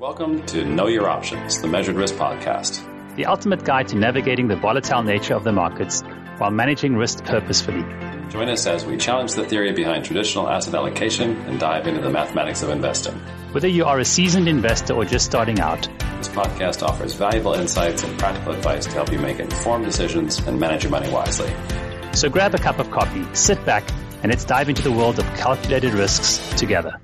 Welcome to Know Your Options, the Measured Risk Podcast. The ultimate guide to navigating the volatile nature of the markets while managing risk purposefully. Join us as we challenge the theory behind traditional asset allocation and dive into the mathematics of investing. Whether you are a seasoned investor or just starting out, this podcast offers valuable insights and practical advice to help you make informed decisions and manage your money wisely. So grab a cup of coffee, sit back, and let's dive into the world of calculated risks together.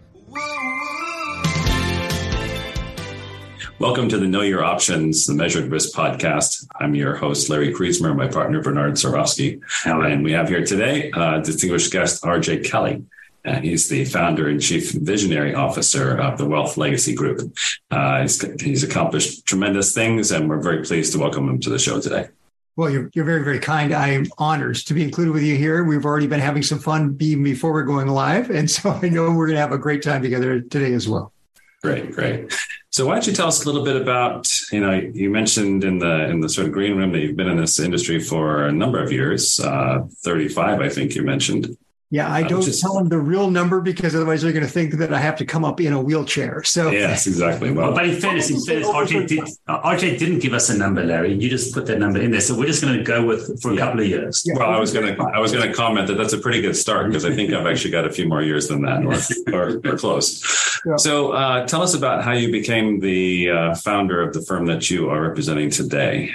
Welcome to the Know Your Options, the Measured Risk Podcast. I'm your host, Larry Kriesmer, my partner, Bernard Sorowski. And we have here today uh, distinguished guest, RJ Kelly. Uh, he's the founder and chief visionary officer of the Wealth Legacy Group. Uh, he's, he's, accomplished tremendous things, and we're very pleased to welcome him to the show today. Well, you're, you're very, very kind. I'm honored to be included with you here. We've already been having some fun even before we're going live. And so I know we're going to have a great time together today as well. Great, great. So why don't you tell us a little bit about, you know, you mentioned in the in the sort of green room that you've been in this industry for a number of years, uh, 35, I think you mentioned. Yeah, I don't just, tell them the real number because otherwise they're going to think that I have to come up in a wheelchair. So yes, exactly. Well, but in fairness, in fairness, RJ, did, RJ didn't give us a number, Larry. You just put that number in there, so we're just going to go with for a yeah. couple of years. Yeah. Well, I was going to I was going to comment that that's a pretty good start because I think I've actually got a few more years than that, or or, or close. Yeah. So, uh, tell us about how you became the uh, founder of the firm that you are representing today.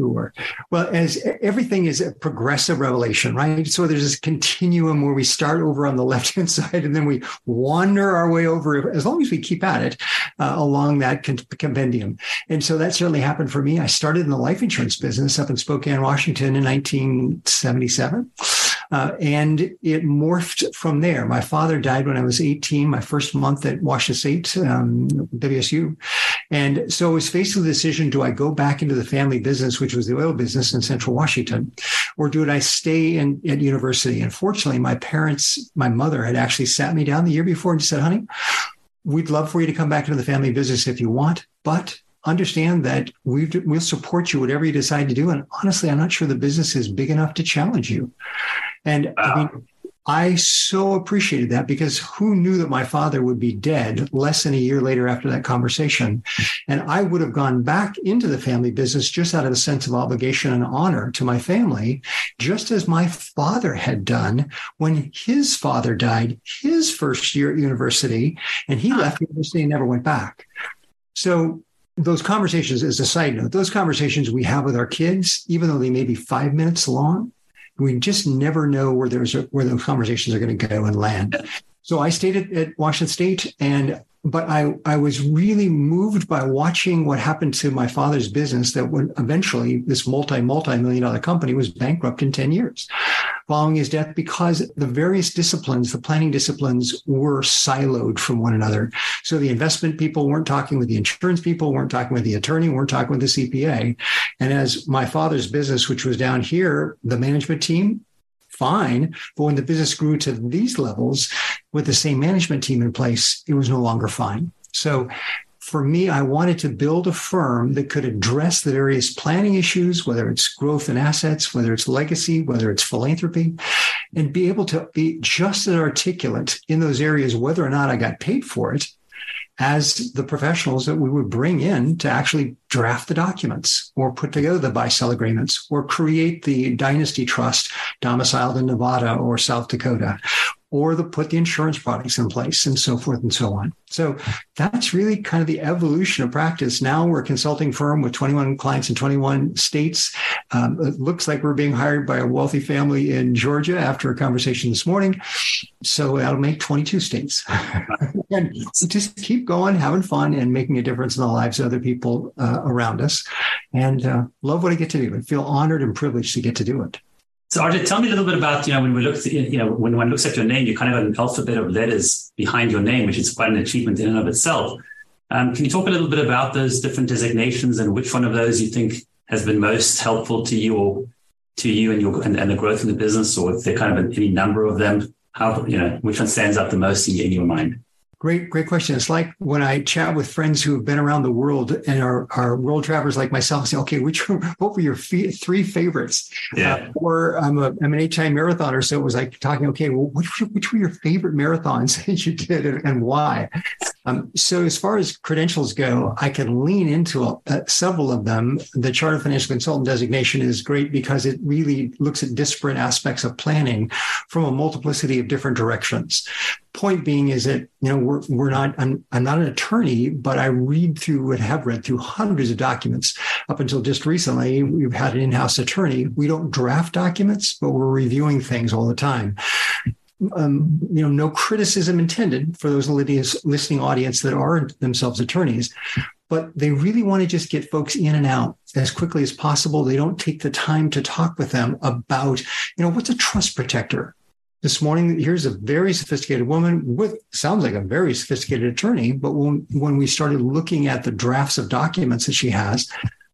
Sure. Well, as everything is a progressive revelation, right? So there's this continuum where we start over on the left hand side and then we wander our way over, as long as we keep at it, uh, along that compendium. And so that certainly happened for me. I started in the life insurance business up in Spokane, Washington in 1977. Uh, and it morphed from there. My father died when I was 18, my first month at Washington State, um, WSU. And so I was faced with the decision, do I go back into the family business, which was the oil business in central Washington, or do I stay in, at university? And fortunately, my parents, my mother had actually sat me down the year before and said, honey, we'd love for you to come back into the family business if you want, but understand that we will support you whatever you decide to do. And honestly, I'm not sure the business is big enough to challenge you. And wow. I mean, I so appreciated that because who knew that my father would be dead less than a year later after that conversation? And I would have gone back into the family business just out of a sense of obligation and honor to my family, just as my father had done when his father died his first year at university and he left university and never went back. So those conversations, as a side note, those conversations we have with our kids, even though they may be five minutes long, we just never know where there's a, where those conversations are going to go and land. So I stayed at, at Washington State and but I, I was really moved by watching what happened to my father's business that when eventually this multi, multi-million dollar company was bankrupt in 10 years following his death because the various disciplines, the planning disciplines were siloed from one another. So the investment people weren't talking with the insurance people, weren't talking with the attorney, weren't talking with the CPA. And as my father's business, which was down here, the management team fine. But when the business grew to these levels with the same management team in place, it was no longer fine. So for me, I wanted to build a firm that could address the various planning issues, whether it's growth and assets, whether it's legacy, whether it's philanthropy, and be able to be just as articulate in those areas, whether or not I got paid for it, as the professionals that we would bring in to actually draft the documents or put together the buy sell agreements or create the dynasty trust domiciled in Nevada or South Dakota or the put the insurance products in place and so forth and so on. So that's really kind of the evolution of practice. Now we're a consulting firm with 21 clients in 21 states. Um, it looks like we're being hired by a wealthy family in Georgia after a conversation this morning. So that'll make 22 states. and just keep going, having fun, and making a difference in the lives of other people uh, around us. And uh, love what I get to do. I feel honored and privileged to get to do it. So, RJ, tell me a little bit about, you know, when we look, at, you know, when one looks at your name, you kind of have an alphabet of letters behind your name, which is quite an achievement in and of itself. Um, can you talk a little bit about those different designations and which one of those you think has been most helpful to you or to you and your and, and the growth in the business, or if there kind of any number of them? How you know which one stands out the most in, in your mind? Great, great question. It's like when I chat with friends who have been around the world and are, are world travelers like myself, say, okay, which what were your three favorites? Yeah. Uh, or I'm a I'm an HI marathoner, so it was like talking, okay, well, which which were your favorite marathons that you did and, and why? Um, so, as far as credentials go, I can lean into uh, several of them. The Chartered Financial Consultant designation is great because it really looks at disparate aspects of planning from a multiplicity of different directions. Point being is that you know we're we're not I'm, I'm not an attorney, but I read through and have read through hundreds of documents up until just recently. We've had an in-house attorney. We don't draft documents, but we're reviewing things all the time um, you know, no criticism intended for those listening audience that are themselves attorneys, but they really want to just get folks in and out as quickly as possible. They don't take the time to talk with them about, you know, what's a trust protector? This morning, here's a very sophisticated woman with sounds like a very sophisticated attorney, but when when we started looking at the drafts of documents that she has,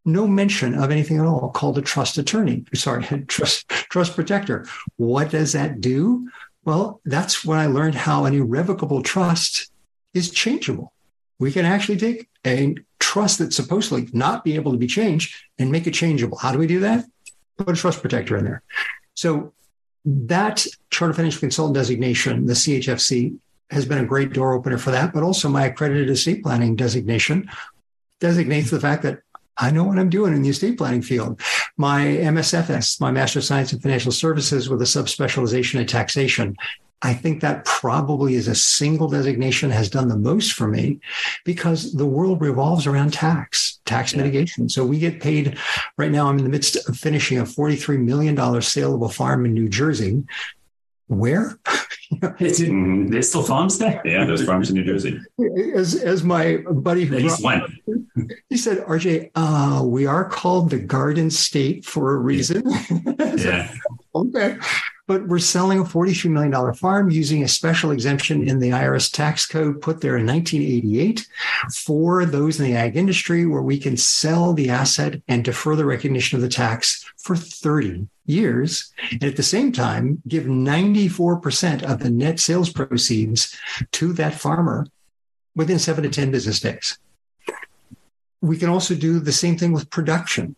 no mention of anything at all called a trust attorney. Sorry, trust trust protector. What does that do? Well, that's when I learned how an irrevocable trust is changeable. We can actually take a trust that's supposedly not be able to be changed and make it changeable. How do we do that? Put a trust protector in there. So that Chartered Financial Consultant designation, the CHFC, has been a great door opener for that. But also my accredited estate planning designation designates the fact that I know what I'm doing in the estate planning field. My MSFS, my Master of Science in Financial Services with a subspecialization in taxation. I think that probably is a single designation has done the most for me because the world revolves around tax, tax yeah. mitigation. So we get paid right now. I'm in the midst of finishing a $43 million sale of a farm in New Jersey where? mm, there's still farms there. Yeah, there's farms in New Jersey. As as my buddy, At least one. He said, "RJ, uh, we are called the Garden State for a reason." yeah. okay. But we're selling a $43 million farm using a special exemption in the IRS tax code put there in 1988 for those in the ag industry where we can sell the asset and defer the recognition of the tax for 30 years. And at the same time, give 94% of the net sales proceeds to that farmer within seven to 10 business days. We can also do the same thing with production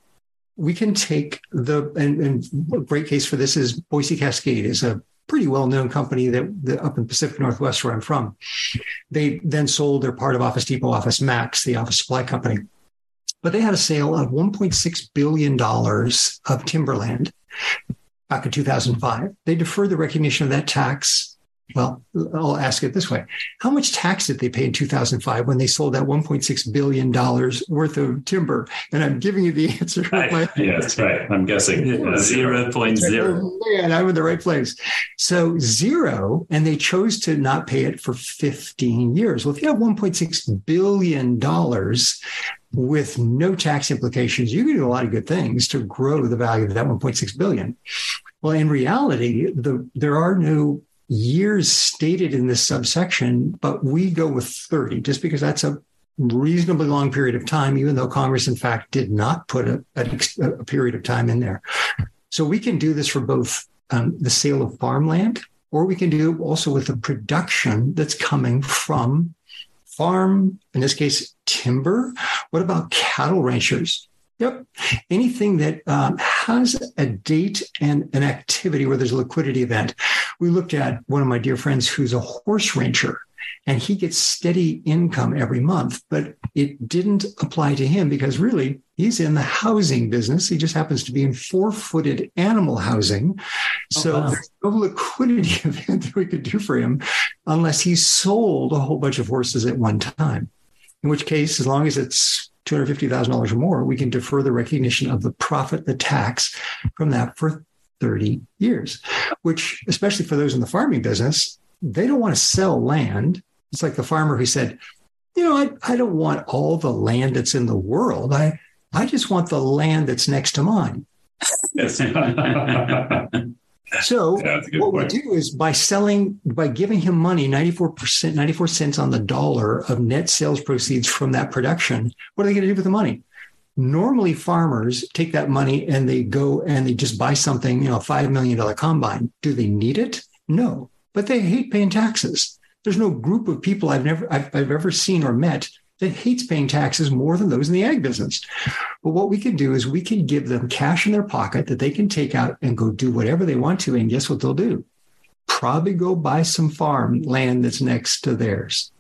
we can take the and, and a great case for this is Boise Cascade is a pretty well-known company that, that, up in Pacific Northwest where I'm from. They then sold their part of Office Depot Office Max, the office supply company. But they had a sale of $1.6 billion of timberland back in 2005. They deferred the recognition of that tax well, I'll ask it this way. How much tax did they pay in 2005 when they sold that $1.6 billion worth of timber? And I'm giving you the answer. My- yes, right. I'm guessing. Yeah, uh, 0.0. Oh, man, I'm in the right place. So zero, and they chose to not pay it for 15 years. Well, if you have $1.6 billion with no tax implications, you can do a lot of good things to grow the value of that 1.6 billion. Well, in reality, the, there are no years stated in this subsection, but we go with 30 just because that's a reasonably long period of time, even though Congress, in fact, did not put a, a, a period of time in there. So we can do this for both um, the sale of farmland, or we can do also with the production that's coming from farm, in this case, timber. What about cattle ranchers? Yep. Anything that um, has a date and an activity where there's a liquidity event. We looked at one of my dear friends who's a horse rancher and he gets steady income every month, but it didn't apply to him because really he's in the housing business. He just happens to be in four footed animal housing. Oh, so wow. there's no liquidity event that we could do for him unless he sold a whole bunch of horses at one time, in which case, as long as it's $250,000 or more, we can defer the recognition of the profit, the tax from that for 30 years, which, especially for those in the farming business, they don't want to sell land. It's like the farmer who said, you know, I, I don't want all the land that's in the world. I, I just want the land that's next to mine. So yeah, what point. we do is by selling, by giving him money, 94%, 94 cents on the dollar of net sales proceeds from that production, what are they going to do with the money? Normally farmers take that money and they go and they just buy something, you know, a $5 million combine. Do they need it? No, but they hate paying taxes. There's no group of people I've never, I've, I've ever seen or met that hates paying taxes more than those in the ag business. But what we can do is we can give them cash in their pocket that they can take out and go do whatever they want to. And guess what they'll do? Probably go buy some farm land that's next to theirs.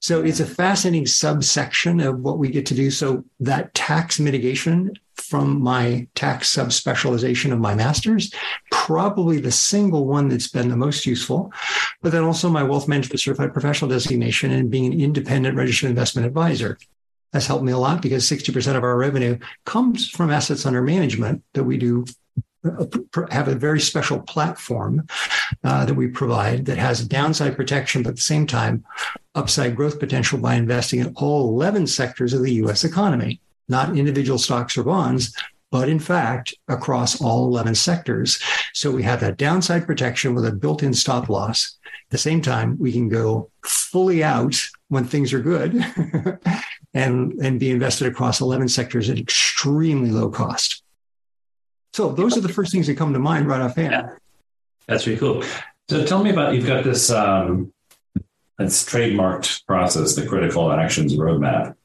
So it's a mm. fascinating subsection of what we get to do. So that tax mitigation from my tax subspecialization of my master's, probably the single one that's been the most useful. But then also my wealth management certified professional designation and being an independent registered investment advisor. has helped me a lot because 60% of our revenue comes from assets under management that we do have a very special platform uh, that we provide that has downside protection, but at the same time, upside growth potential by investing in all 11 sectors of the US economy not individual stocks or bonds, but in fact, across all 11 sectors. So we have that downside protection with a built in stop loss. At the same time, we can go fully out when things are good and, and be invested across 11 sectors at extremely low cost. So those are the first things that come to mind right offhand. Yeah. That's really cool. So tell me about you've got this um, it's trademarked process, the critical actions roadmap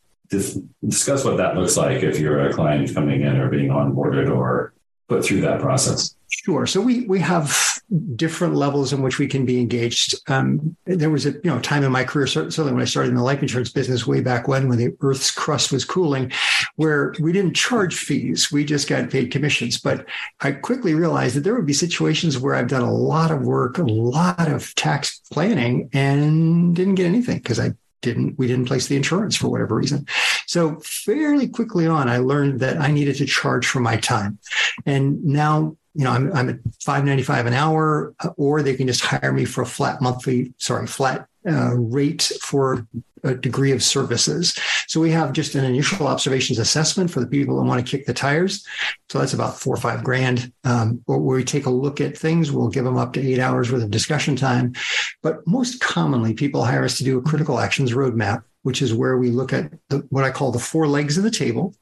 discuss what that looks like if you're a client coming in or being onboarded or put through that process. Sure. So we we have different levels in which we can be engaged. Um, there was a you know time in my career, certainly when I started in the life insurance business way back when, when the Earth's crust was cooling, where we didn't charge fees, we just got paid commissions. But I quickly realized that there would be situations where I've done a lot of work, a lot of tax planning, and didn't get anything because I didn't we didn't place the insurance for whatever reason so fairly quickly on i learned that i needed to charge for my time and now you know i'm, I'm at 595 an hour or they can just hire me for a flat monthly sorry flat uh, rate for a degree of services. So we have just an initial observations assessment for the people that want to kick the tires. So that's about four or five grand. Um, where we take a look at things, we'll give them up to eight hours worth of discussion time. But most commonly, people hire us to do a critical actions roadmap, which is where we look at the, what I call the four legs of the table.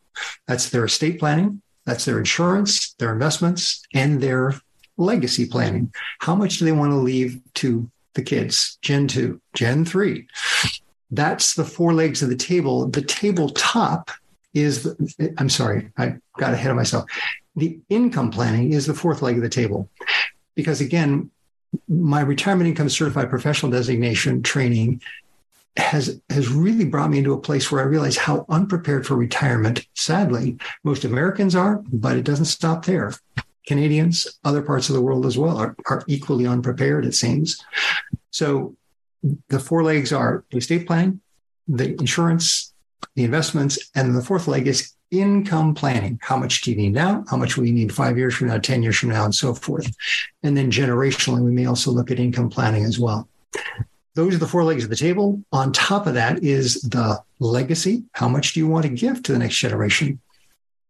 That's their estate planning, that's their insurance, their investments, and their legacy planning. How much do they want to leave to the kids, Gen 2, Gen 3. That's the four legs of the table. The tabletop is, the, I'm sorry, I got ahead of myself. The income planning is the fourth leg of the table. Because again, my retirement income certified professional designation training has has really brought me into a place where I realize how unprepared for retirement, sadly, most Americans are, but it doesn't stop there. Canadians, other parts of the world as well, are, are equally unprepared, it seems. So the four legs are the estate planning, the insurance, the investments, and the fourth leg is income planning. How much do you need now? How much will you need five years from now, 10 years from now, and so forth. And then generationally, we may also look at income planning as well. Those are the four legs of the table. On top of that is the legacy. How much do you want to give to the next generation?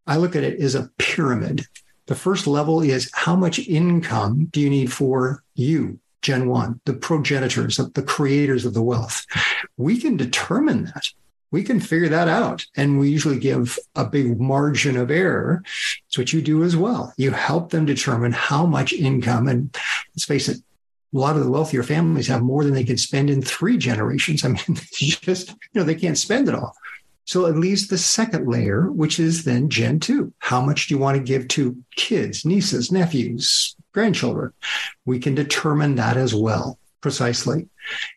I look at it as a pyramid. The first level is how much income do you need for you, Gen 1, the progenitors, the creators of the wealth? We can determine that. We can figure that out. And we usually give a big margin of error. It's what you do as well. You help them determine how much income. And let's face it, a lot of the wealthier families have more than they can spend in three generations. I mean, just, you know, they can't spend it all. So it leaves the second layer, which is then Gen 2. How much do you want to give to kids, nieces, nephews, grandchildren? We can determine that as well, precisely.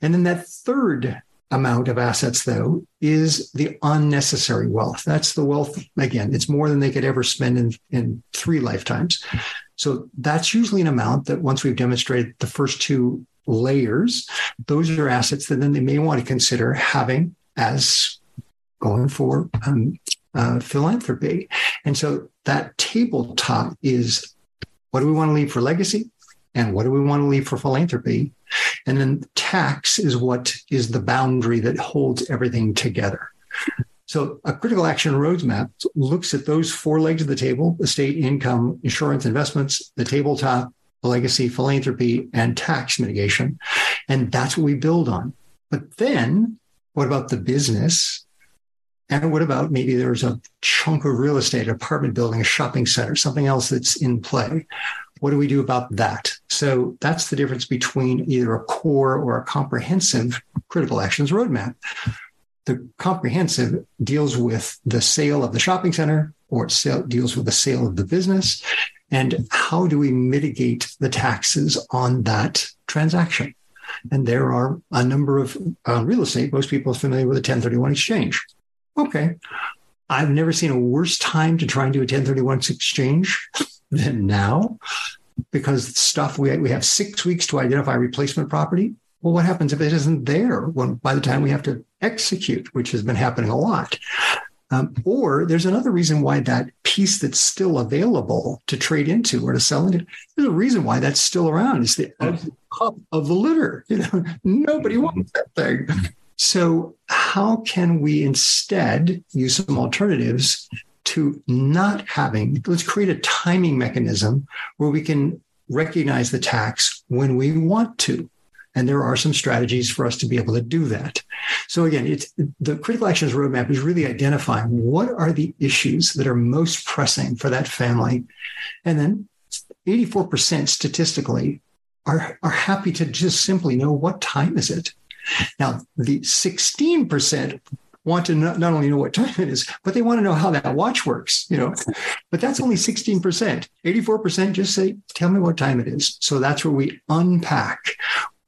And then that third amount of assets, though, is the unnecessary wealth. That's the wealth, again, it's more than they could ever spend in, in three lifetimes. So that's usually an amount that once we've demonstrated the first two layers, those are assets that then they may want to consider having as going for um, uh, philanthropy. And so that tabletop is what do we want to leave for legacy? And what do we want to leave for philanthropy? And then tax is what is the boundary that holds everything together. So a critical action roadmap looks at those four legs of the table, estate, income, insurance, investments, the tabletop, legacy, philanthropy, and tax mitigation. And that's what we build on. But then what about the business? And what about maybe there's a chunk of real estate, apartment building, a shopping center, something else that's in play? What do we do about that? So that's the difference between either a core or a comprehensive critical actions roadmap. The comprehensive deals with the sale of the shopping center or it deals with the sale of the business. And how do we mitigate the taxes on that transaction? And there are a number of uh, real estate. Most people are familiar with a 1031 exchange. Okay. I've never seen a worse time to try and do a 1031 exchange than now because stuff we, we have six weeks to identify replacement property. Well, what happens if it isn't there when by the time we have to execute, which has been happening a lot? Um, or there's another reason why that piece that's still available to trade into or to sell into, there's a reason why that's still around. It's the cup of the litter. You know, nobody wants that thing. So how can we instead use some alternatives to not having, let's create a timing mechanism where we can recognize the tax when we want to. And there are some strategies for us to be able to do that. So again, it's the critical actions roadmap is really identifying what are the issues that are most pressing for that family. And then 84% statistically are, are happy to just simply know what time is it. Now, the 16% want to not, not, only know what time it is, but they want to know how that watch works, you know. But that's only 16%. 84% just say, tell me what time it is. So that's where we unpack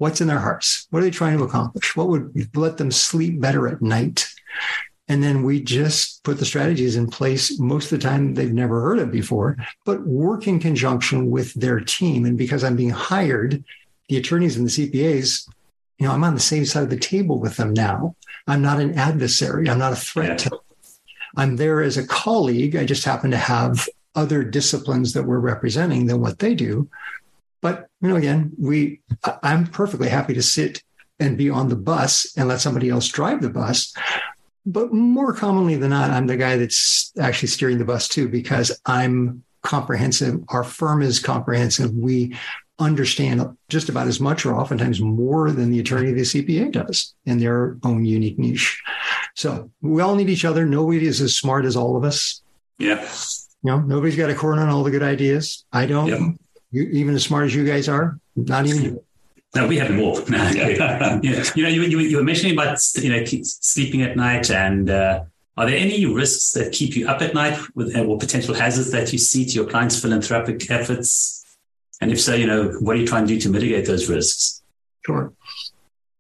what's in their hearts. What are they trying to accomplish? What would let them sleep better at night? And then we just put the strategies in place most of the time they've never heard of before, but work in conjunction with their team. And because I'm being hired, the attorneys and the CPAs, you know, I'm on the same side of the table with them now. I'm not an adversary. I'm not a threat yeah. I'm there as a colleague. I just happen to have other disciplines that we're representing than what they do. But you know, again, we I'm perfectly happy to sit and be on the bus and let somebody else drive the bus. But more commonly than not, I'm the guy that's actually steering the bus too, because I'm comprehensive. Our firm is comprehensive. We understand just about as much or oftentimes more than the attorney of the CPA does in their own unique niche. So we all need each other. Nobody is as smart as all of us. Yeah. You know, nobody's got a corner on all the good ideas. I don't. Yep. You, even as smart as you guys are, not even. No, we have more. No, yeah. You know, you, you, you, were mentioning about you know sleeping at night, and uh, are there any risks that keep you up at night, with or potential hazards that you see to your clients' philanthropic efforts? And if so, you know, what are you trying to do to mitigate those risks? Sure.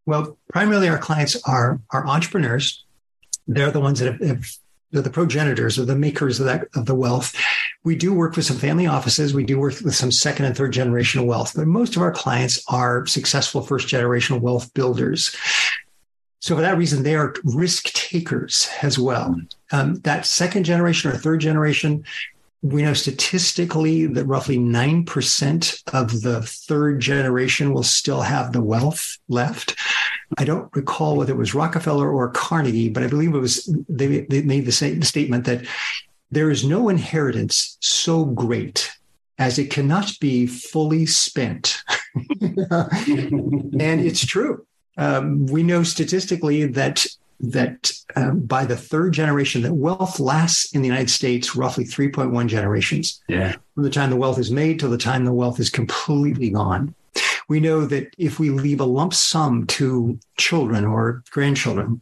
Well, primarily our clients are are entrepreneurs. They're the ones that have, have they're the progenitors or the makers of that of the wealth. We do work with some family offices. We do work with some second and third generational wealth, but most of our clients are successful first generational wealth builders. So for that reason, they are risk takers as well. Um, that second generation or third generation, we know statistically that roughly 9% of the third generation will still have the wealth left. I don't recall whether it was Rockefeller or Carnegie, but I believe it was, they, they made the statement that there is no inheritance so great as it cannot be fully spent. and it's true. Um, we know statistically that that um, by the third generation that wealth lasts in the United States roughly 3.1 generations. Yeah. From the time the wealth is made till the time the wealth is completely gone. We know that if we leave a lump sum to children or grandchildren,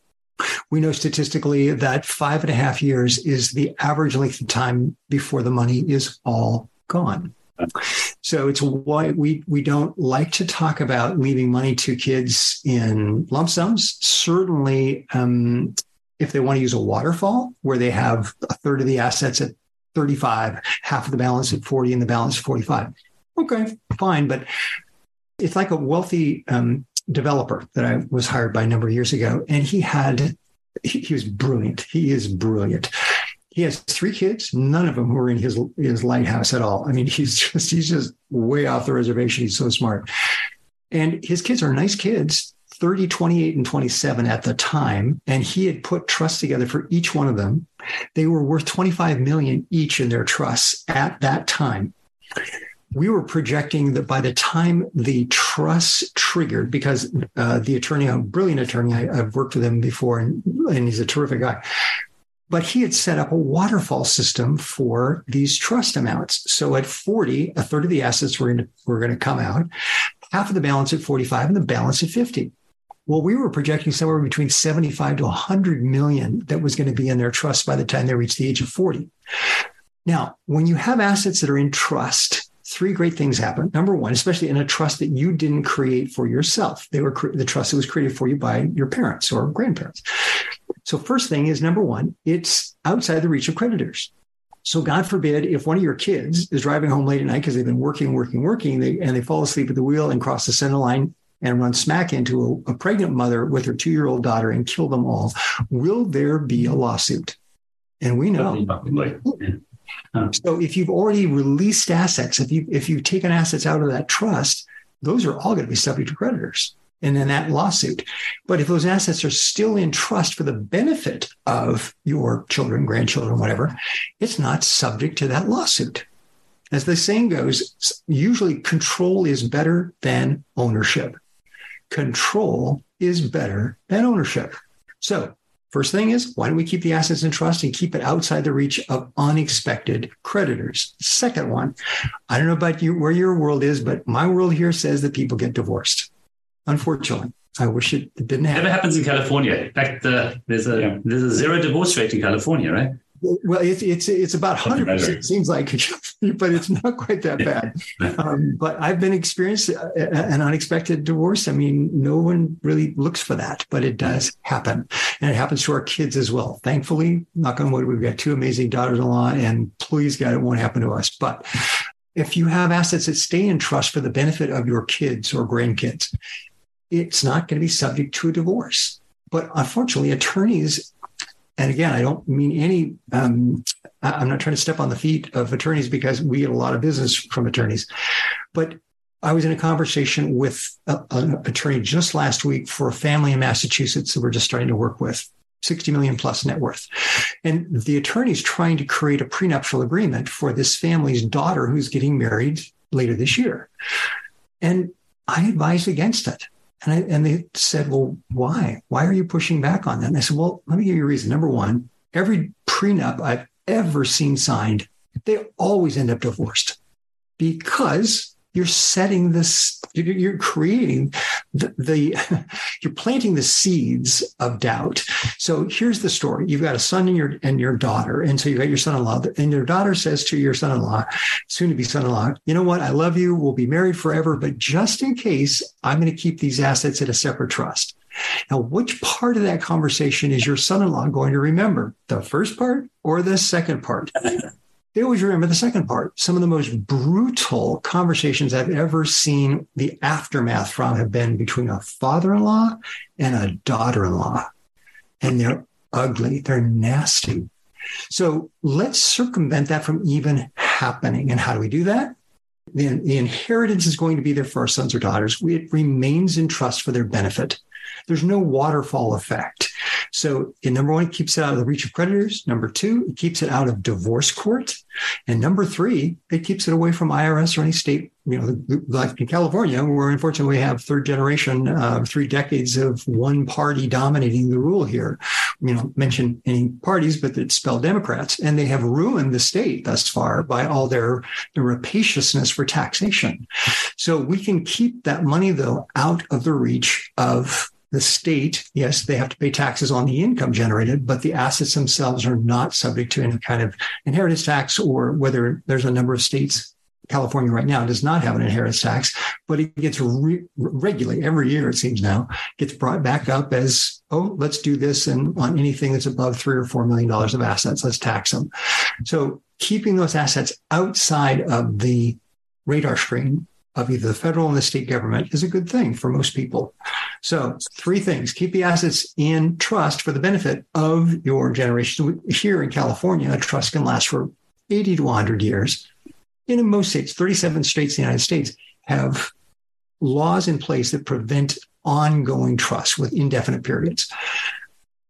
we know statistically that five and a half years is the average length of time before the money is all gone. So it's why we we don't like to talk about leaving money to kids in lump sums. Certainly, um, if they want to use a waterfall where they have a third of the assets at 35, half of the balance at 40, and the balance 45. Okay, fine, but it's like a wealthy um, developer that I was hired by a number of years ago, and he had he, he was brilliant. He is brilliant he has three kids. None of them were in his his lighthouse at all. I mean, he's just he's just way off the reservation. He's so smart, and his kids are nice kids. 30, 28, and 27 at the time. And he had put trusts together for each one of them. They were worth 25 million each in their trusts at that time. We were projecting that by the time the trust triggered, because uh, the attorney, a brilliant attorney, I, have worked with him before, and, and he's a terrific guy but he had set up a waterfall system for these trust amounts. So at 40, a third of the assets were going to, were going to come out, half of the balance at 45 and the balance at 50. Well, we were projecting somewhere between 75 to 100 million that was going to be in their trust by the time they reached the age of 40. Now, when you have assets that are in trust, three great things happen. Number one, especially in a trust that you didn't create for yourself, they were the trust that was created for you by your parents or grandparents. So, first thing is number one, it's outside the reach of creditors. So, God forbid, if one of your kids is driving home late at night because they've been working, working, working, they, and they fall asleep at the wheel and cross the center line and run smack into a, a pregnant mother with her two year old daughter and kill them all, will there be a lawsuit? And we know. Uh-huh. So if you've already released assets, if you if you've taken assets out of that trust, those are all going to be subject to creditors and then that lawsuit. But if those assets are still in trust for the benefit of your children, grandchildren, whatever, it's not subject to that lawsuit. As the saying goes, usually control is better than ownership. Control is better than ownership. So First thing is, why don't we keep the assets in trust and keep it outside the reach of unexpected creditors? Second one, I don't know about you where your world is, but my world here says that people get divorced. Unfortunately, I wish it didn't happen. Never happens in California. In fact, uh, there's a yeah. there's a zero divorce rate in California, right? Well, it's it's it's about hundred percent. It seems like, but it's not quite that bad. Um, but I've been experienced uh, an unexpected divorce. I mean, no one really looks for that, but it does happen, and it happens to our kids as well. Thankfully, knock on wood, we've got two amazing daughters-in-law, and please God, it won't happen to us. But if you have assets that stay in trust for the benefit of your kids or grandkids, it's not going to be subject to a divorce. But unfortunately, attorneys and again, I don't mean any, um, I'm not trying to step on the feet of attorneys because we get a lot of business from attorneys. But I was in a conversation with an attorney just last week for a family in Massachusetts that we're just starting to work with. 60 million plus net worth. And the attorney's trying to create a prenuptial agreement for this family's daughter who's getting married later this year. And I advised against it. And, I, and they said, well, why? Why are you pushing back on that? And I said, well, let me give you a reason. Number one, every prenup I've ever seen signed, they always end up divorced because you're setting this you're creating the, the, you're planting the seeds of doubt. So here's the story. You've got a son and your and your daughter and so you've got your son-in-law and your daughter says to your son-in-law soon to be son-in-law you know what? I love you. We'll be married forever but just in case i'm going to keep these assets in a separate trust. Now, which part of that conversation is your son in law going to remember? The first part or the second part? they always remember the second part. Some of the most brutal conversations I've ever seen the aftermath from have been between a father in law and a daughter in law. And they're ugly, they're nasty. So let's circumvent that from even happening. And how do we do that? The, the inheritance is going to be there for our sons or daughters. It remains in trust for their benefit. There's no waterfall effect. So, in number one, it keeps it out of the reach of creditors. Number two, it keeps it out of divorce court. And number three, it keeps it away from IRS or any state, you know, like in California, where unfortunately we have third generation, uh, three decades of one party dominating the rule here. You know, mention any parties, but it's spelled Democrats. And they have ruined the state thus far by all their, their rapaciousness for taxation. So we can keep that money, though, out of the reach of the state, yes, they have to pay taxes on the income generated, but the assets themselves are not subject to any kind of inheritance tax or whether there's a number of states. California right now does not have an inheritance tax, but it gets re- regularly every year, it seems now, gets brought back up as, oh, let's do this. And on anything that's above three or $4 million of assets, let's tax them. So keeping those assets outside of the radar screen of either the federal and the state government is a good thing for most people. So, three things keep the assets in trust for the benefit of your generation. Here in California, a trust can last for 80 to 100 years. in most states, 37 states in the United States have laws in place that prevent ongoing trust with indefinite periods.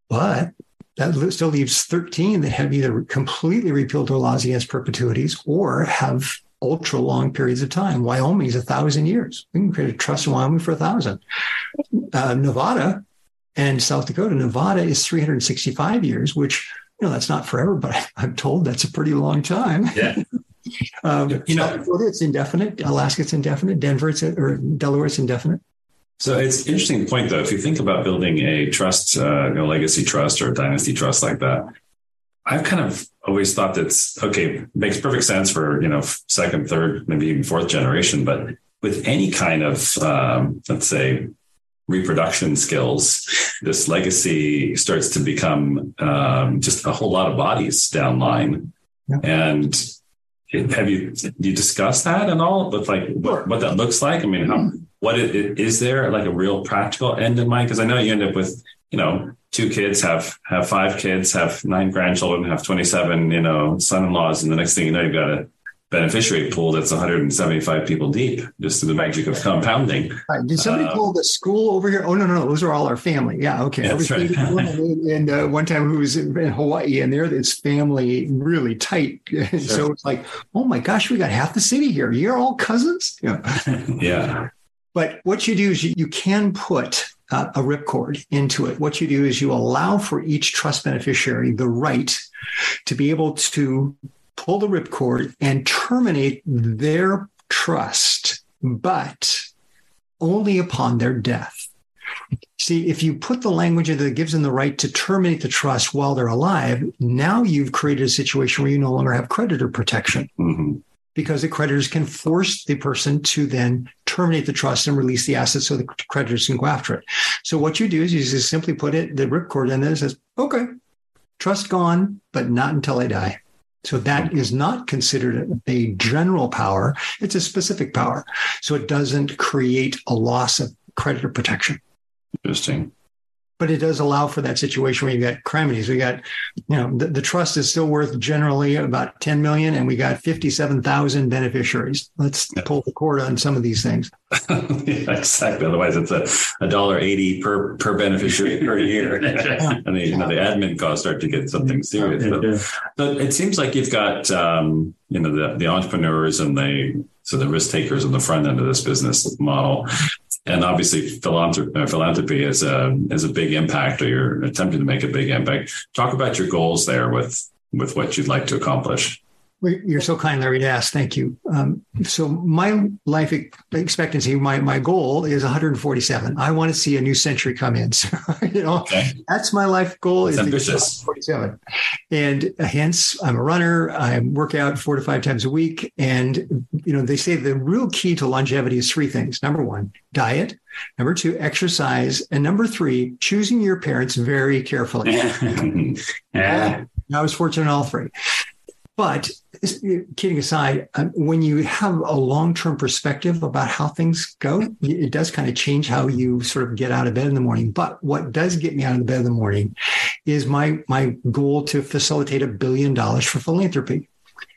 But that still leaves 13 that have either completely repealed their laws against perpetuities or have ultra long periods of time. Wyoming is a thousand years. We can create a trust in Wyoming for a thousand. Uh, Nevada and South Dakota, Nevada is 365 years, which, you know, that's not forever, but I'm told that's a pretty long time. Yeah. um, you know, it's indefinite. Alaska, it's indefinite. Denver, it's, or Delaware, it's indefinite. So it's an interesting point, though. If you think about building a trust, uh, know, legacy trust or a dynasty trust like that, I've kind of always thought that's okay, makes perfect sense for, you know, second, third, maybe even fourth generation. But with any kind of, um, let's say, reproduction skills, this legacy starts to become um, just a whole lot of bodies down line. Yeah. And have you you discussed that at all with like what, what that looks like? I mean, how, what it, is there like a real practical end in mind? Because I know you end up with you know two kids, have have five kids, have nine grandchildren, have twenty seven you know son-in-laws, and the next thing you know, you've got a beneficiary pool that's 175 people deep, just through the magic of compounding. Right. Did somebody uh, pull the school over here? Oh no, no, no, those are all our family. Yeah, okay. That's right. and uh, one time who was in Hawaii, and there, this family really tight. Sure. so it's like, oh my gosh, we got half the city here. You're all cousins. Yeah. yeah. But what you do is you, you can put uh, a ripcord into it. What you do is you allow for each trust beneficiary the right to be able to pull the ripcord and terminate their trust, but only upon their death. See, if you put the language that gives them the right to terminate the trust while they're alive, now you've created a situation where you no longer have creditor protection. Mm-hmm. Because the creditors can force the person to then terminate the trust and release the assets so the creditors can go after it. So what you do is you just simply put it the ripcord in there and says, okay, trust gone, but not until I die. So that is not considered a general power. It's a specific power. So it doesn't create a loss of creditor protection. Interesting but it does allow for that situation where you got calamities. We got, you know, the, the, trust is still worth generally about 10 million and we got 57,000 beneficiaries. Let's pull the cord on some of these things. yeah, exactly. Otherwise it's a, dollar 80 per, per beneficiary per year. and the, you know, the admin costs start to get something serious. But, but it seems like you've got, um, you know, the, the entrepreneurs and the, so the risk takers on the front end of this business model and obviously philanthropy, uh, philanthropy is a is a big impact, or you're attempting to make a big impact. Talk about your goals there with with what you'd like to accomplish. You're so kind, Larry, to ask. Thank you. Um, so my life expectancy, my my goal is 147. I want to see a new century come in. So, you know, okay. that's my life goal. That's is ambitious. 147, and hence I'm a runner. I work out four to five times a week, and you know they say the real key to longevity is three things. Number one, diet. Number two, exercise, and number three, choosing your parents very carefully. yeah. I was fortunate in all three. But kidding aside, um, when you have a long term perspective about how things go, it does kind of change how you sort of get out of bed in the morning. But what does get me out of the bed in the morning is my my goal to facilitate a billion dollars for philanthropy.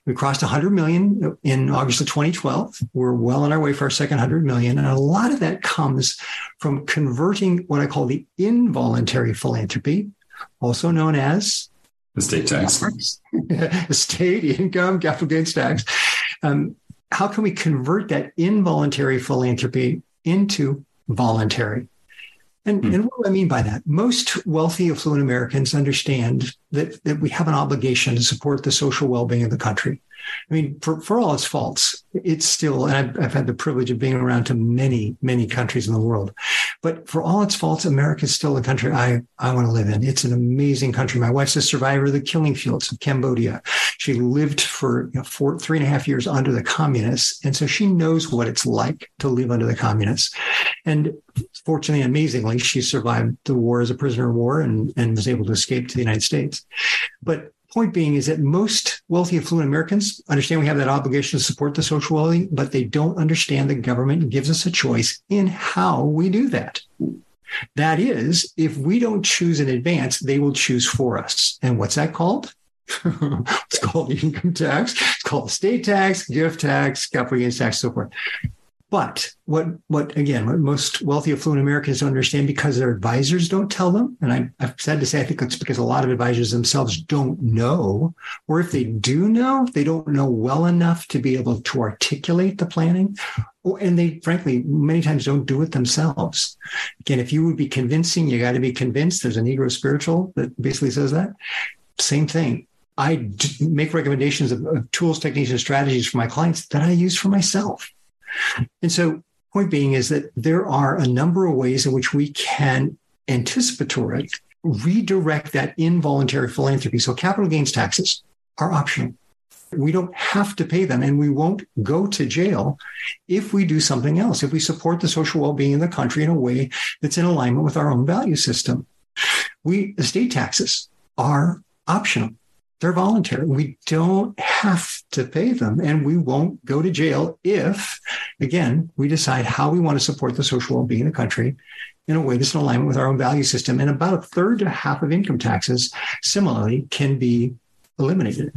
We crossed 100 million in August of 2012. We're well on our way for our second 100 million. And a lot of that comes from converting what I call the involuntary philanthropy, also known as Estate tax. Estate income, capital gains tax. Um, how can we convert that involuntary philanthropy into voluntary? And, hmm. and what do I mean by that? Most wealthy, affluent Americans understand that, that we have an obligation to support the social well being of the country. I mean, for, for all its faults, it's still, and I've, I've, had the privilege of being around to many, many countries in the world. But for all its faults, America is still a country I, I want to live in. It's an amazing country. My wife's a survivor of the killing fields of Cambodia. She lived for you know, four, three and a half years under the communists. And so she knows what it's like to live under the communists. And fortunately, amazingly, she survived the war as a prisoner of war and, and was able to escape to the United States. But point being is that most wealthy, affluent Americans understand we have that obligation to support the social well but they don't understand the government gives us a choice in how we do that. That is, if we don't choose in advance, they will choose for us. And what's that called? it's called income tax. It's called estate tax, gift tax, capital gains tax, so forth. But what, what again, what most wealthy, affluent Americans don't understand because their advisors don't tell them, and I, have said to say, I think it's because a lot of advisors themselves don't know, or if they do know, they don't know well enough to be able to articulate the planning, and they frankly many times don't do it themselves. Again, if you would be convincing, you got to be convinced. There's a Negro spiritual that basically says that. Same thing. I make recommendations of, of tools, techniques, and strategies for my clients that I use for myself. And so, point being is that there are a number of ways in which we can anticipatory redirect that involuntary philanthropy. So capital gains taxes are optional. We don't have to pay them and we won't go to jail if we do something else, if we support the social well-being in the country in a way that's in alignment with our own value system. We estate taxes are optional. They're voluntary. We don't have to pay them and we won't go to jail if, again, we decide how we want to support the social well being of the country in a way that's in alignment with our own value system. And about a third to half of income taxes, similarly, can be eliminated.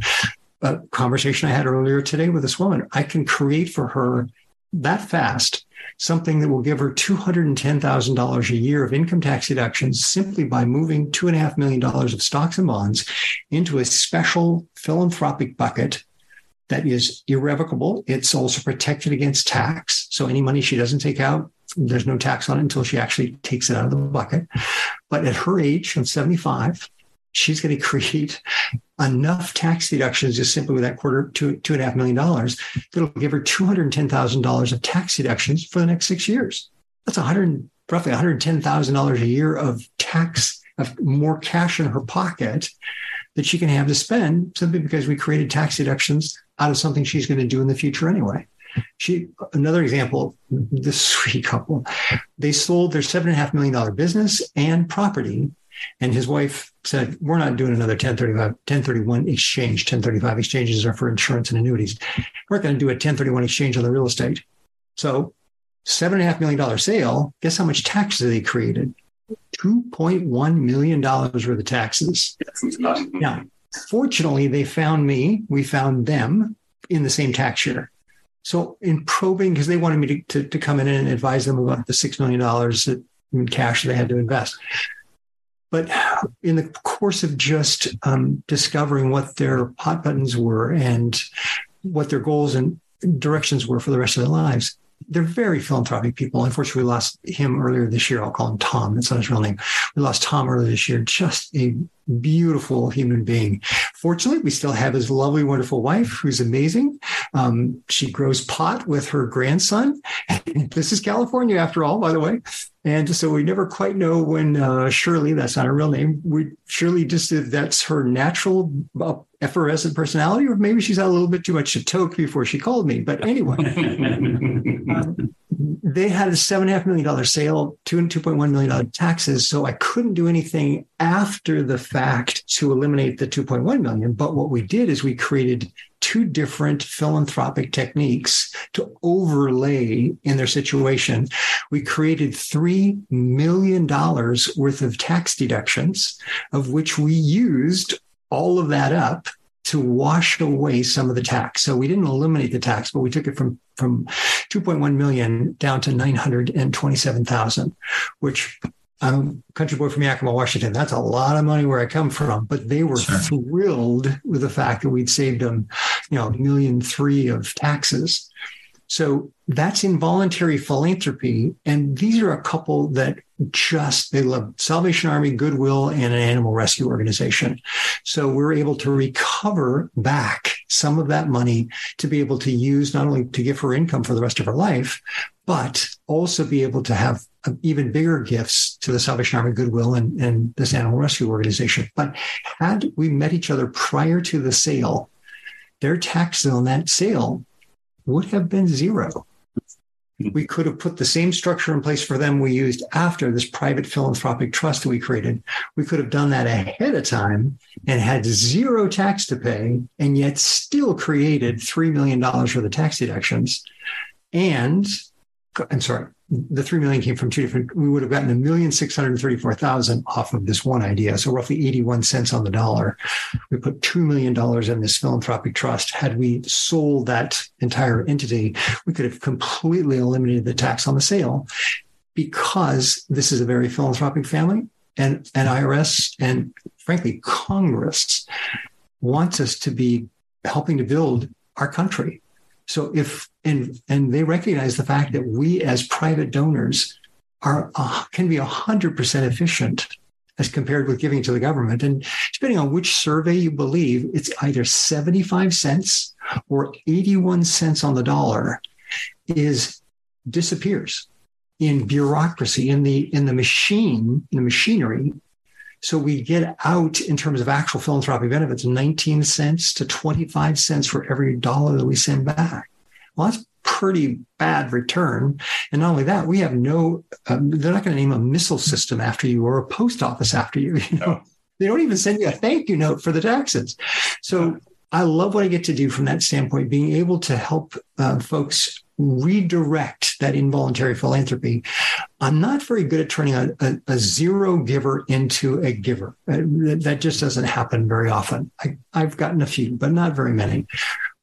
A conversation I had earlier today with this woman, I can create for her that fast something that will give her $210,000 a year of income tax deductions simply by moving $2.5 million of stocks and bonds into a special philanthropic bucket that is irrevocable. It's also protected against tax. So any money she doesn't take out, there's no tax on it until she actually takes it out of the bucket. But at her age of 75, she's going to create enough tax deductions just simply with that quarter two two and a half million dollars that'll give her two hundred ten thousand dollars of tax deductions for the next six years. That's a hundred roughly one hundred ten thousand dollars a year of tax of more cash in her pocket that she can have to spend simply because we created tax deductions out of something she's going to do in the future anyway. She another example, this sweet couple, they sold their seven and a half million dollar business and property and his wife said, We're not doing another 1035, 1031 exchange. 1035 exchanges are for insurance and annuities. We're going to do a 1031 exchange on the real estate. So, $7.5 million sale. Guess how much taxes they created? $2.1 million worth of taxes. Now, fortunately, they found me. We found them in the same tax year. So, in probing, because they wanted me to, to, to come in and advise them about the $6 million in cash they had to invest. But in the course of just um, discovering what their hot buttons were and what their goals and directions were for the rest of their lives, they're very philanthropic people. Unfortunately, we lost him earlier this year. I'll call him Tom. That's not his real name. We lost Tom earlier this year. Just a beautiful human being. Fortunately, we still have his lovely, wonderful wife, who's amazing. Um, she grows pot with her grandson. this is California, after all, by the way. And so we never quite know when uh, Shirley, that's not her real name, we Shirley just that's her natural uh, effervescent personality, or maybe she's had a little bit too much to toke before she called me. But anyway, um, they had a seven and a half million dollar sale, two and two point one million dollar taxes. So I couldn't do anything after the fact to eliminate the 2.1 million. But what we did is we created two different philanthropic techniques to overlay in their situation. We created $3 million worth of tax deductions, of which we used all of that up to wash away some of the tax. So we didn't eliminate the tax, but we took it from from 2.1 million down to 927,000, which I'm a country boy from Yakima, Washington. That's a lot of money where I come from, but they were sure. thrilled with the fact that we'd saved them, you know, a million three of taxes. So that's involuntary philanthropy. And these are a couple that just, they love Salvation Army, Goodwill, and an animal rescue organization. So we're able to recover back some of that money to be able to use not only to give her income for the rest of her life, but also be able to have even bigger gifts to the Salvation Army, Goodwill, and, and this animal rescue organization. But had we met each other prior to the sale, their taxes on that sale would have been zero. Hmm. We could have put the same structure in place for them we used after this private philanthropic trust that we created. We could have done that ahead of time and had zero tax to pay and yet still created $3 million for the tax deductions. And I'm sorry, the three million came from two different. We would have gotten a million six hundred thirty-four thousand off of this one idea, so roughly eighty-one cents on the dollar. We put two million dollars in this philanthropic trust. Had we sold that entire entity, we could have completely eliminated the tax on the sale, because this is a very philanthropic family, and and IRS and frankly Congress wants us to be helping to build our country so if and and they recognize the fact that we as private donors are uh, can be hundred percent efficient as compared with giving to the government. And depending on which survey you believe, it's either 75 cents or 81 cents on the dollar is disappears in bureaucracy in the in the machine in the machinery So we get out in terms of actual philanthropic benefits 19 cents to 25 cents for every dollar that we send back. Well, that's pretty bad return. And not only that, we have no, um, they're not going to name a missile system after you or a post office after you. you know? No. They don't even send you a thank you note for the taxes. So I love what I get to do from that standpoint, being able to help uh, folks redirect that involuntary philanthropy. I'm not very good at turning a, a, a zero giver into a giver. Uh, that just doesn't happen very often. I, I've gotten a few, but not very many.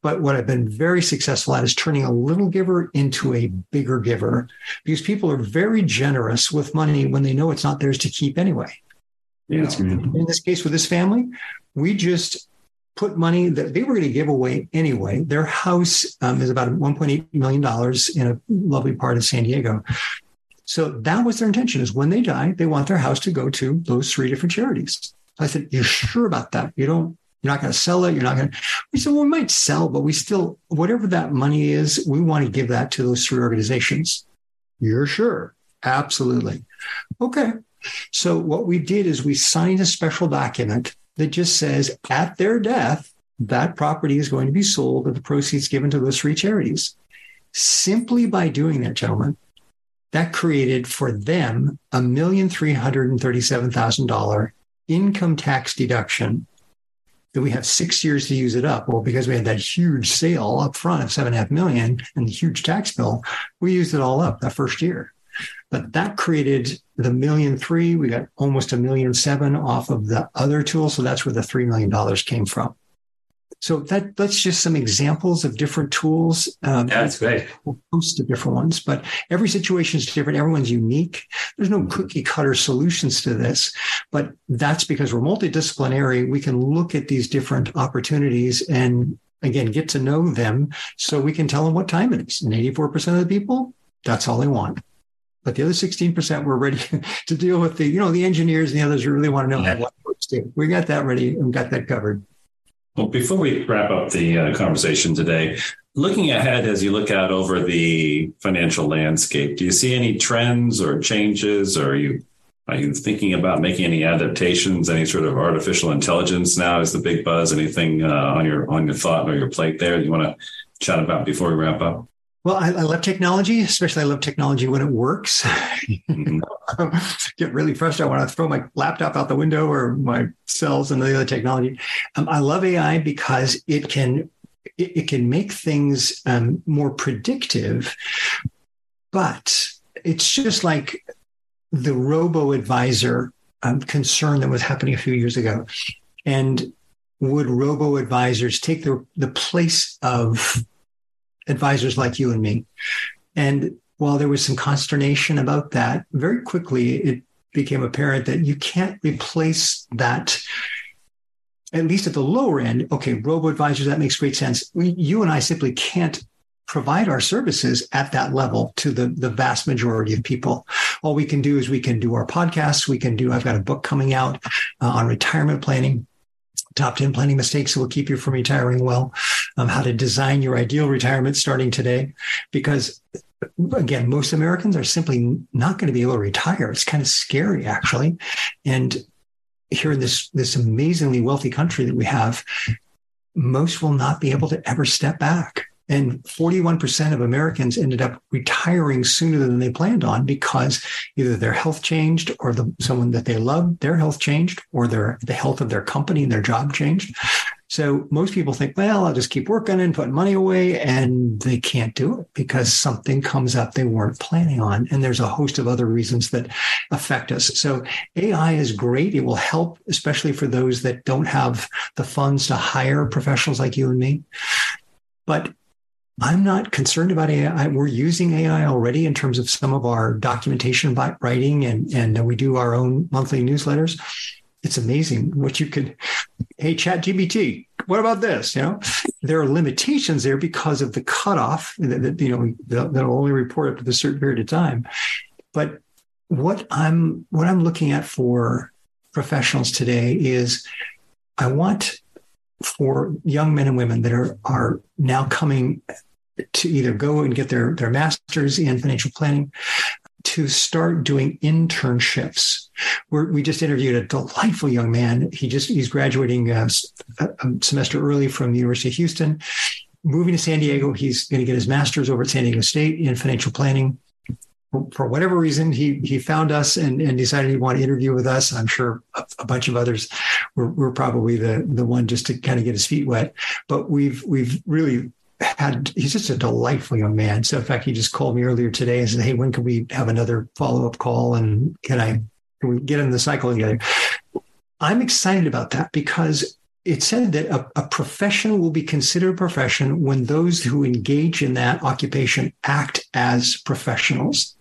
But what I've been very successful at is turning a little giver into a bigger giver because people are very generous with money when they know it's not theirs to keep anyway. Yeah. In this case with this family, we just put money that they were going to give away anyway. Their house um, is about $1.8 million in a lovely part of San Diego. So that was their intention is when they die, they want their house to go to those three different charities. I said, you're sure about that? You don't, you're not going to sell it. You're not going to, we said, well, we might sell, but we still, whatever that money is, we want to give that to those three organizations. You're sure? Absolutely. Okay. So what we did is we signed a special document that just says at their death, that property is going to be sold and the proceeds given to those three charities. Simply by doing that, gentlemen, that created for them a million three hundred and thirty-seven thousand dollar income tax deduction that we have six years to use it up. Well, because we had that huge sale up front of seven and a half million and the huge tax bill, we used it all up that first year. But that created the million three. We got almost a million seven off of the other tool. So that's where the $3 million came from. So that that's just some examples of different tools. Um, yeah, that's great. A host of different ones, but every situation is different. Everyone's unique. There's no cookie cutter solutions to this, but that's because we're multidisciplinary. We can look at these different opportunities and again get to know them, so we can tell them what time it is. And 84% of the people, that's all they want. But the other 16%, we're ready to deal with the, you know, the engineers and the others who really want to know yeah. what works too. We got that ready and got that covered. Well, before we wrap up the uh, conversation today, looking ahead as you look out over the financial landscape, do you see any trends or changes, or are you are you thinking about making any adaptations? Any sort of artificial intelligence now is the big buzz. Anything uh, on your on your thought or your plate there you want to chat about before we wrap up? Well, I, I, love technology, especially I love technology when it works. Mm-hmm. Get really frustrated when I throw my laptop out the window or my cells and the other technology. Um, I love AI because it can it, it can make things um, more predictive, but it's just like the robo advisor um, concern that was happening a few years ago. And would robo advisors take the, the place of advisors like you and me. And while there was some consternation about that, very quickly it became apparent that you can't replace that at least at the lower end, okay, robo advisors, that makes great sense. You and I simply can't provide our services at that level to the, the vast majority of people. All we can do is we can do our podcasts. We can do, I've got a book coming out uh, on retirement planning top 10 planning mistakes that will keep you from retiring well, um, how to design your ideal retirement starting today. Because again, most Americans are simply not going to be able to retire. It's kind of scary, actually. And here in this, this amazingly wealthy country that we have, most will not be able to ever step back. And 41% of Americans ended up retiring sooner than they planned on because either their health changed or the, someone that they loved, their health changed, or their, the health of their company and their job changed. So most people think, well, I'll just keep working and putting money away. And they can't do it because something comes up they weren't planning on. And there's a host of other reasons that affect us. So AI is great. It will help, especially for those that don't have the funds to hire professionals like you and me. But I'm not concerned about AI. We're using AI already in terms of some of our documentation writing, and and we do our own monthly newsletters. It's amazing what you could. Hey, Chat GPT, what about this? You know, there are limitations there because of the cutoff that, that you know that'll only report up to a certain period of time. But what I'm what I'm looking at for professionals today is I want for young men and women that are are now coming to either go and get their their masters in financial planning to start doing internships. We're, we just interviewed a delightful young man. He just he's graduating uh, a semester early from the University of Houston, moving to San Diego. He's going to get his master's over at San Diego State in financial planning for whatever reason, he he found us and, and decided he wanted to interview with us. I'm sure a, a bunch of others were, were probably the the one just to kind of get his feet wet. But we've we've really had he's just a delightful young man. So in fact, he just called me earlier today and said, "Hey, when can we have another follow up call? And can I can we get in the cycle together?" I'm excited about that because it said that a, a, profession will be considered a profession when those who engage in that occupation act as professionals.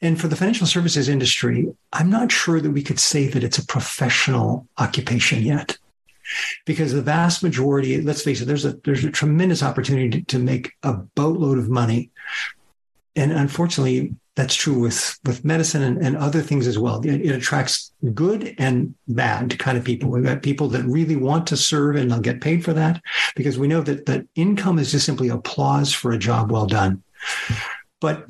And for the financial services industry, I'm not sure that we could say that it's a professional occupation yet. Because the vast majority, let's face it, there's a there's a tremendous opportunity to, to make a boatload of money. And unfortunately, that's true with with medicine and, and other things as well. It, it, attracts good and bad kind of people. We've got people that really want to serve and they'll get paid for that because we know that that income is just simply applause for a job well done. But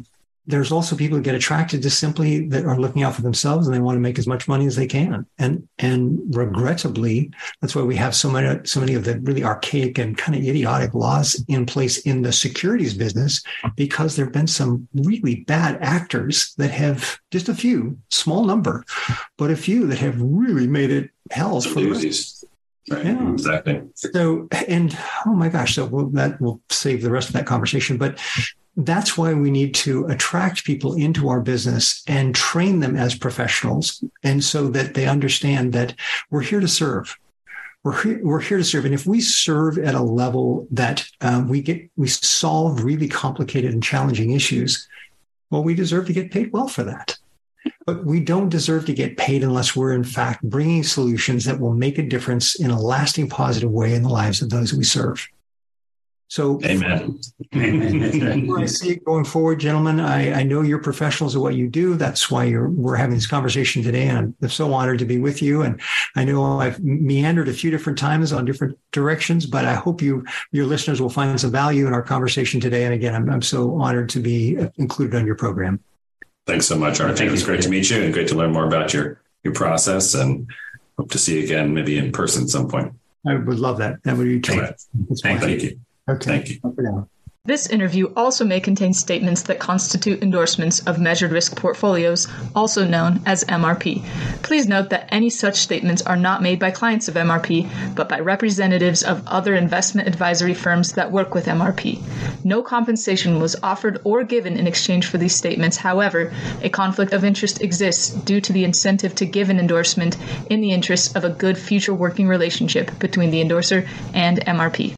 there's also people who get attracted to simply that are looking out for themselves and they want to make as much money as they can. And and regrettably, that's why we have so many so many of the really archaic and kind of idiotic laws in place in the securities business because there have been some really bad actors that have just a few, small number, but a few that have really made it hell for the Right. Yeah. Exactly. So, and oh my gosh, so we'll, that will save the rest of that conversation. But that's why we need to attract people into our business and train them as professionals. And so that they understand that we're here to serve. We're here, we're here to serve. And if we serve at a level that um, we get, we solve really complicated and challenging issues, well, we deserve to get paid well for that. But we don't deserve to get paid unless we're in fact bringing solutions that will make a difference in a lasting positive way in the lives of those we serve. So, amen. I see it going forward, gentlemen. I, I, know you're professionals of what you do. That's why we're having this conversation today. And I'm so honored to be with you. And I know I've meandered a few different times on different directions, but I hope you, your listeners will find some value in our conversation today. And again, I'm, I'm so honored to be included on your program. Thanks so much, RJ. It was great to meet you and great to learn more about your, your process and hope to see you again, maybe in person at some point. I would love that. That would be terrific. Thank you. Okay. Thank you. This interview also may contain statements that constitute endorsements of measured risk portfolios, also known as MRP. Please note that any such statements are not made by clients of MRP, but by representatives of other investment advisory firms that work with MRP. No compensation was offered or given in exchange for these statements. However, a conflict of interest exists due to the incentive to give an endorsement in the interest of a good future working relationship between the endorser and MRP.